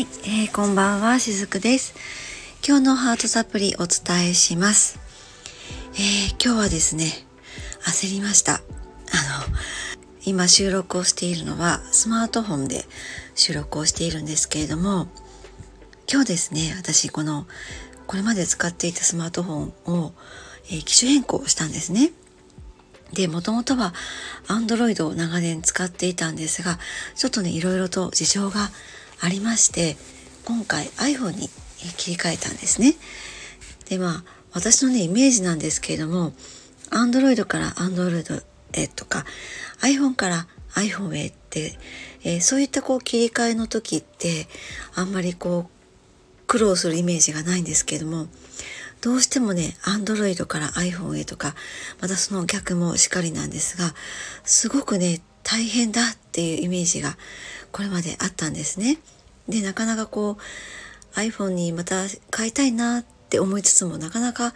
い、えー、こんばんは、しずくです。今日のハートサプリお伝えします。えー、今日はですね、焦りました。あの、今収録をしているのはスマートフォンで収録をしているんですけれども、今日ですね、私この、これまで使っていたスマートフォンを、えー、機種変更したんですね。で、もともとは Android を長年使っていたんですが、ちょっとね、いろいろと事情がありまして、今回 iPhone に切り替えたんですね。で、まあ、私のね、イメージなんですけれども、Android から Android へとか、iPhone から iPhone へって、えー、そういったこう切り替えの時って、あんまりこう、苦労するイメージがないんですけれども、どうしてもね、Android から iPhone へとか、またその逆もしかりなんですが、すごくね、大変だっていうイメージがこれまであったんですね。で、なかなかこう iPhone にまた買いたいなって思いつつもなかなか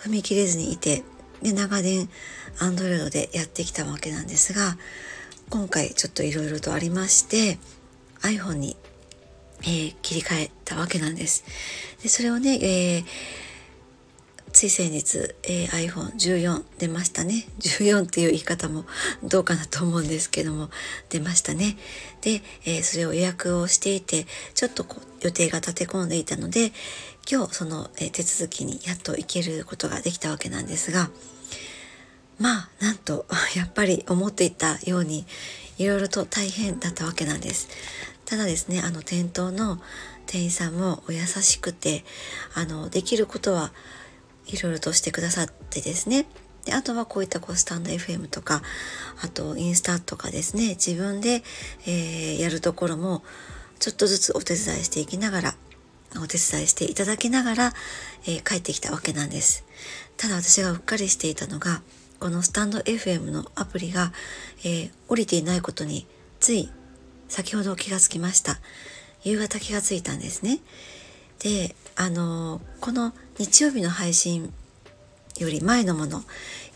踏み切れずにいて、で、長年 Android でやってきたわけなんですが、今回ちょっといろいろとありまして iPhone に、えー、切り替えたわけなんです。で、それをね、えーつい先日、えー、iPhone14 出ましたね。14っていう言い方もどうかなと思うんですけども、出ましたね。で、えー、それを予約をしていて、ちょっとこう予定が立て込んでいたので、今日その、えー、手続きにやっと行けることができたわけなんですが、まあ、なんと、やっぱり思っていたように、いろいろと大変だったわけなんです。ただですね、あの店頭の店員さんもお優しくて、あの、できることはいろいろとしてくださってですね。であとはこういったこうスタンド FM とかあとインスタとかですね。自分で、えー、やるところもちょっとずつお手伝いしていきながらお手伝いしていただきながら、えー、帰ってきたわけなんです。ただ私がうっかりしていたのがこのスタンド FM のアプリが、えー、降りていないことについ先ほど気がつきました。夕方気がついたんですね。であのこの日曜日の配信より前のもの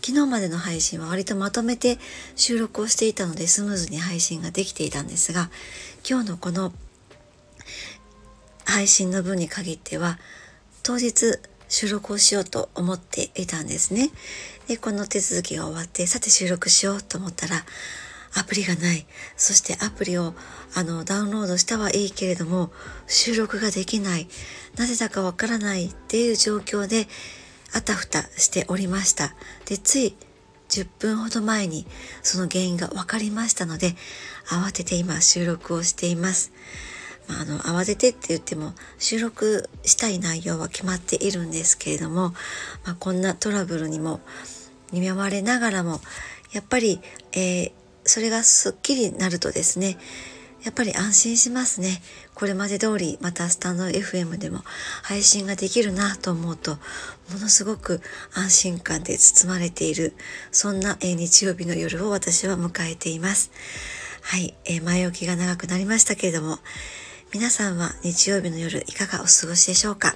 昨日までの配信は割とまとめて収録をしていたのでスムーズに配信ができていたんですが今日のこの配信の分に限っては当日収録をしようと思っていたんですね。で、この手続きが終わって、さて収録しようと思ったら、アプリがない。そしてアプリをあのダウンロードしたはいいけれども収録ができない。なぜだかわからないっていう状況であたふたしておりました。で、つい10分ほど前にその原因が分かりましたので慌てて今収録をしています。まあ、あの慌ててって言っても収録したい内容は決まっているんですけれども、まあ、こんなトラブルにも見舞われながらもやっぱり、えー、それがすっきりなるとですねやっぱり安心しますね。これまで通りまたスタンド FM でも配信ができるなと思うとものすごく安心感で包まれているそんな、日曜日の夜を私は迎えています。はい、えー、前置きが長くなりましたけれども皆さんは日曜日の夜いかがお過ごしでしょうか、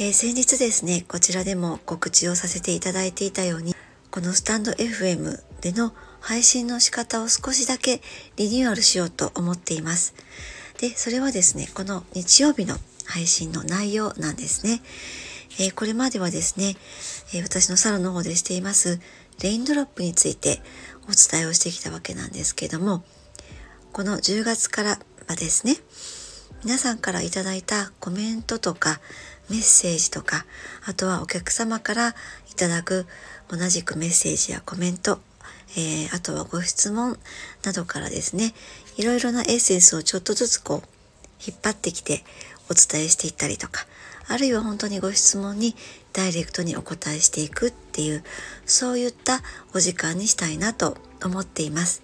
えー、先日ですねこちらでも告知をさせていただいていたようにこのスタンド FM での配信の仕方を少しだけリニューアルしようと思っています。で、それはですね、この日曜日の配信の内容なんですね。えー、これまではですね、えー、私のサロンの方でしていますレインドロップについてお伝えをしてきたわけなんですけども、この10月からはですね、皆さんからいただいたコメントとかメッセージとか、あとはお客様からいただく同じくメッセージやコメント、えー、あとはご質問などからですね、いろいろなエッセンスをちょっとずつこう、引っ張ってきてお伝えしていったりとか、あるいは本当にご質問にダイレクトにお答えしていくっていう、そういったお時間にしたいなと思っています。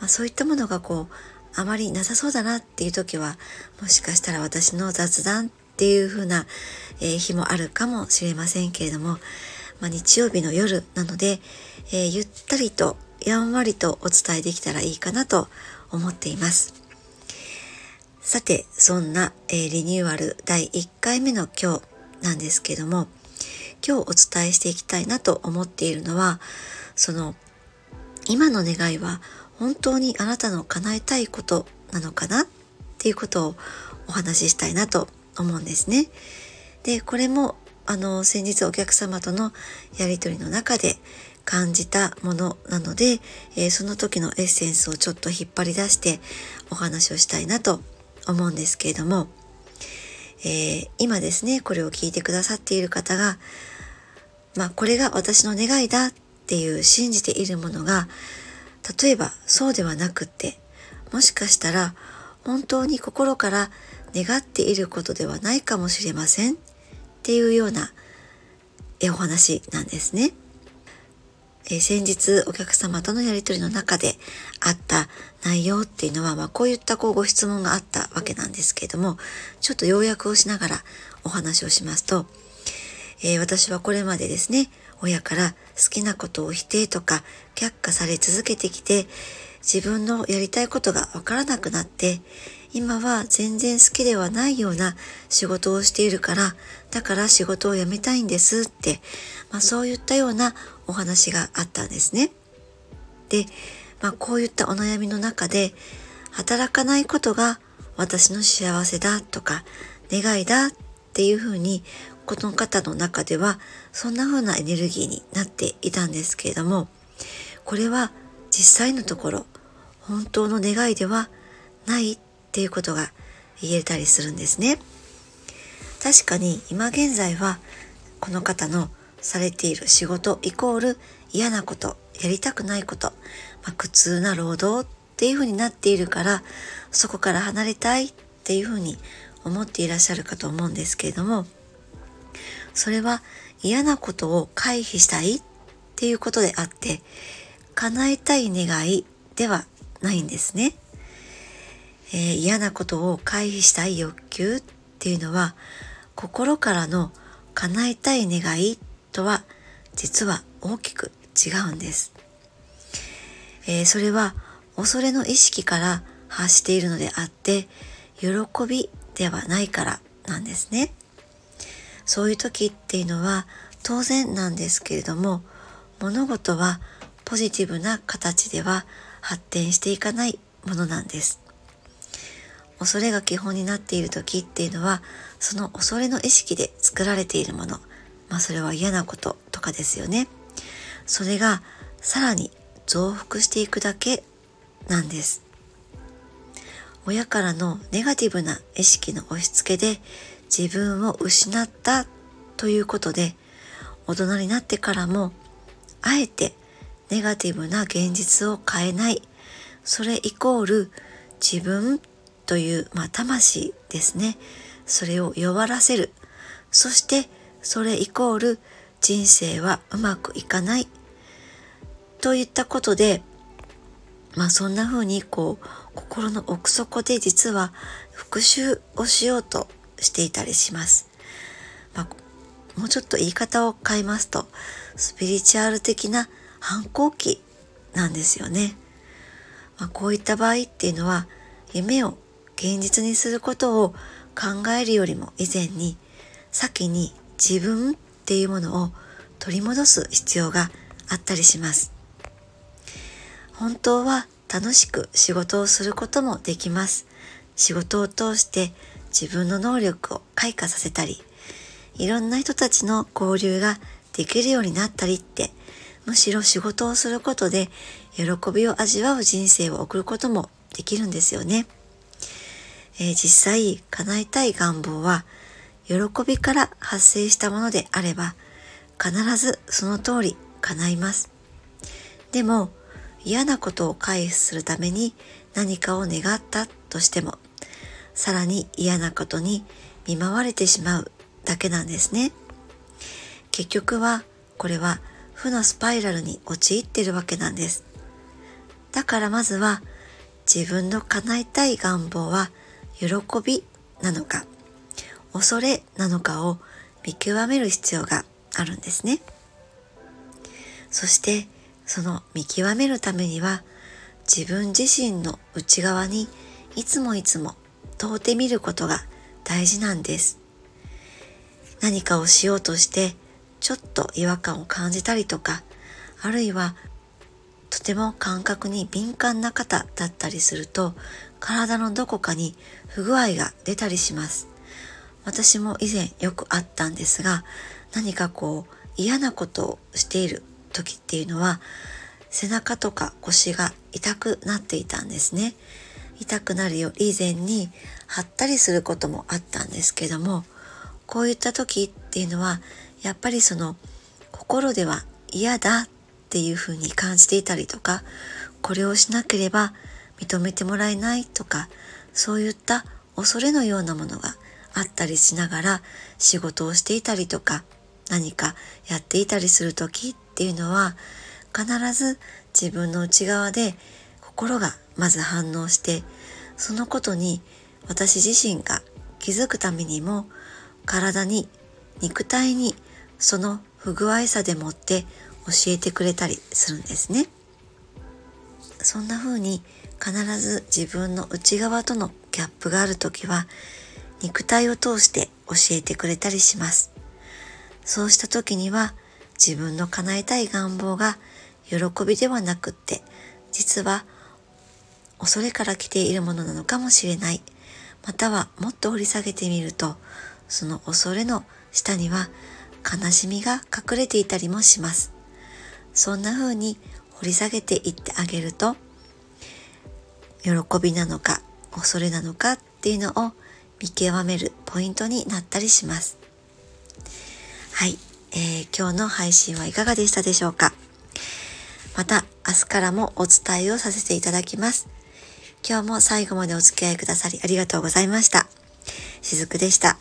まあ、そういったものがこう、あまりなさそうだなっていう時は、もしかしたら私の雑談っていう風な、えー、日もあるかもしれませんけれども、まあ、日曜日の夜なので、えー、ゆったりとやんわりとお伝えできたらいいかなと思っています。さて、そんな、えー、リニューアル第1回目の今日なんですけども、今日お伝えしていきたいなと思っているのは、その、今の願いは本当にあなたの叶えたいことなのかなっていうことをお話ししたいなと思うんですね。で、これもあの先日お客様とのやり取りの中で感じたものなので、えー、その時のエッセンスをちょっと引っ張り出してお話をしたいなと思うんですけれども、えー、今ですねこれを聞いてくださっている方がまあこれが私の願いだっていう信じているものが例えばそうではなくってもしかしたら本当に心から願っていることではないかもしれませんっていうようなお話なんですね。え先日お客様とのやり取りの中であった内容っていうのは、まあ、こういったこうご質問があったわけなんですけれども、ちょっと要約をしながらお話をしますと、えー、私はこれまでですね、親から好きなことを否定とか却下され続けてきて、自分のやりたいことがわからなくなって、今は全然好きではないような仕事をしているから、だから仕事を辞めたいんですって、まあ、そういったようなお話があったんですね。で、まあ、こういったお悩みの中で、働かないことが私の幸せだとか、願いだっていうふうに、この方の中では、そんな風なエネルギーになっていたんですけれども、これは実際のところ、本当の願いではないっていうことが言えたりするんですね。確かに今現在はこの方のされている仕事イコール嫌なこと、やりたくないこと、まあ、苦痛な労働っていうふうになっているから、そこから離れたいっていうふうに思っていらっしゃるかと思うんですけれども、それは嫌なことを回避したいっていうことであって、叶えたい願いではないんですね。えー、嫌なことを回避したい欲求っていうのは心からの叶えたい願いとは実は大きく違うんです。えー、それは恐れの意識から発しているのであって喜びではないからなんですね。そういう時っていうのは当然なんですけれども物事はポジティブな形では発展していかないものなんです。恐れが基本になっている時っていうのはその恐れの意識で作られているものまあそれは嫌なこととかですよねそれがさらに増幅していくだけなんです親からのネガティブな意識の押し付けで自分を失ったということで大人になってからもあえてネガティブな現実を変えないそれイコール自分という、まあ、魂ですね。それを弱らせる。そして、それイコール人生はうまくいかない。といったことで、まあそんな風にこう、心の奥底で実は復讐をしようとしていたりします。まあ、もうちょっと言い方を変えますと、スピリチュアル的な反抗期なんですよね。まあ、こういった場合っていうのは、夢を現実にすることを考えるよりも以前に先に自分っていうものを取り戻す必要があったりします。本当は楽しく仕事をすることもできます。仕事を通して自分の能力を開花させたり、いろんな人たちの交流ができるようになったりって、むしろ仕事をすることで喜びを味わう人生を送ることもできるんですよね。えー、実際叶えたい願望は喜びから発生したものであれば必ずその通り叶います。でも嫌なことを回避するために何かを願ったとしてもさらに嫌なことに見舞われてしまうだけなんですね。結局はこれは負のスパイラルに陥っているわけなんです。だからまずは自分の叶えたい願望は喜びなのか恐れなのかを見極める必要があるんですね。そしてその見極めるためには自分自身の内側にいつもいつも問うてみることが大事なんです。何かをしようとしてちょっと違和感を感じたりとかあるいはとても感覚に敏感な方だったりすると体のどこかに不具合が出たりします。私も以前よくあったんですが何かこう嫌なことをしている時っていうのは背中とか腰が痛くなっていたんですね。痛くなるよ以前に張ったりすることもあったんですけどもこういった時っていうのはやっぱりその心では嫌だっていうふうに感じていたりとかこれをしなければ認めてもらえないとかそういった恐れのようなものがあったりしながら仕事をしていたりとか何かやっていたりする時っていうのは必ず自分の内側で心がまず反応してそのことに私自身が気づくためにも体に肉体にその不具合さでもって教えてくれたりするんですね。そんな風に必ず自分の内側とのギャップがある時は肉体を通して教えてくれたりします。そうした時には自分の叶えたい願望が喜びではなくって実は恐れから来ているものなのかもしれない。またはもっと掘り下げてみるとその恐れの下には悲しみが隠れていたりもします。そんな風に掘り下げていってあげると喜びなのか恐れなのかっていうのを見極めるポイントになったりします。はい、えー、今日の配信はいかがでしたでしょうか？また明日からもお伝えをさせていただきます。今日も最後までお付き合いくださりありがとうございました。しずくでした。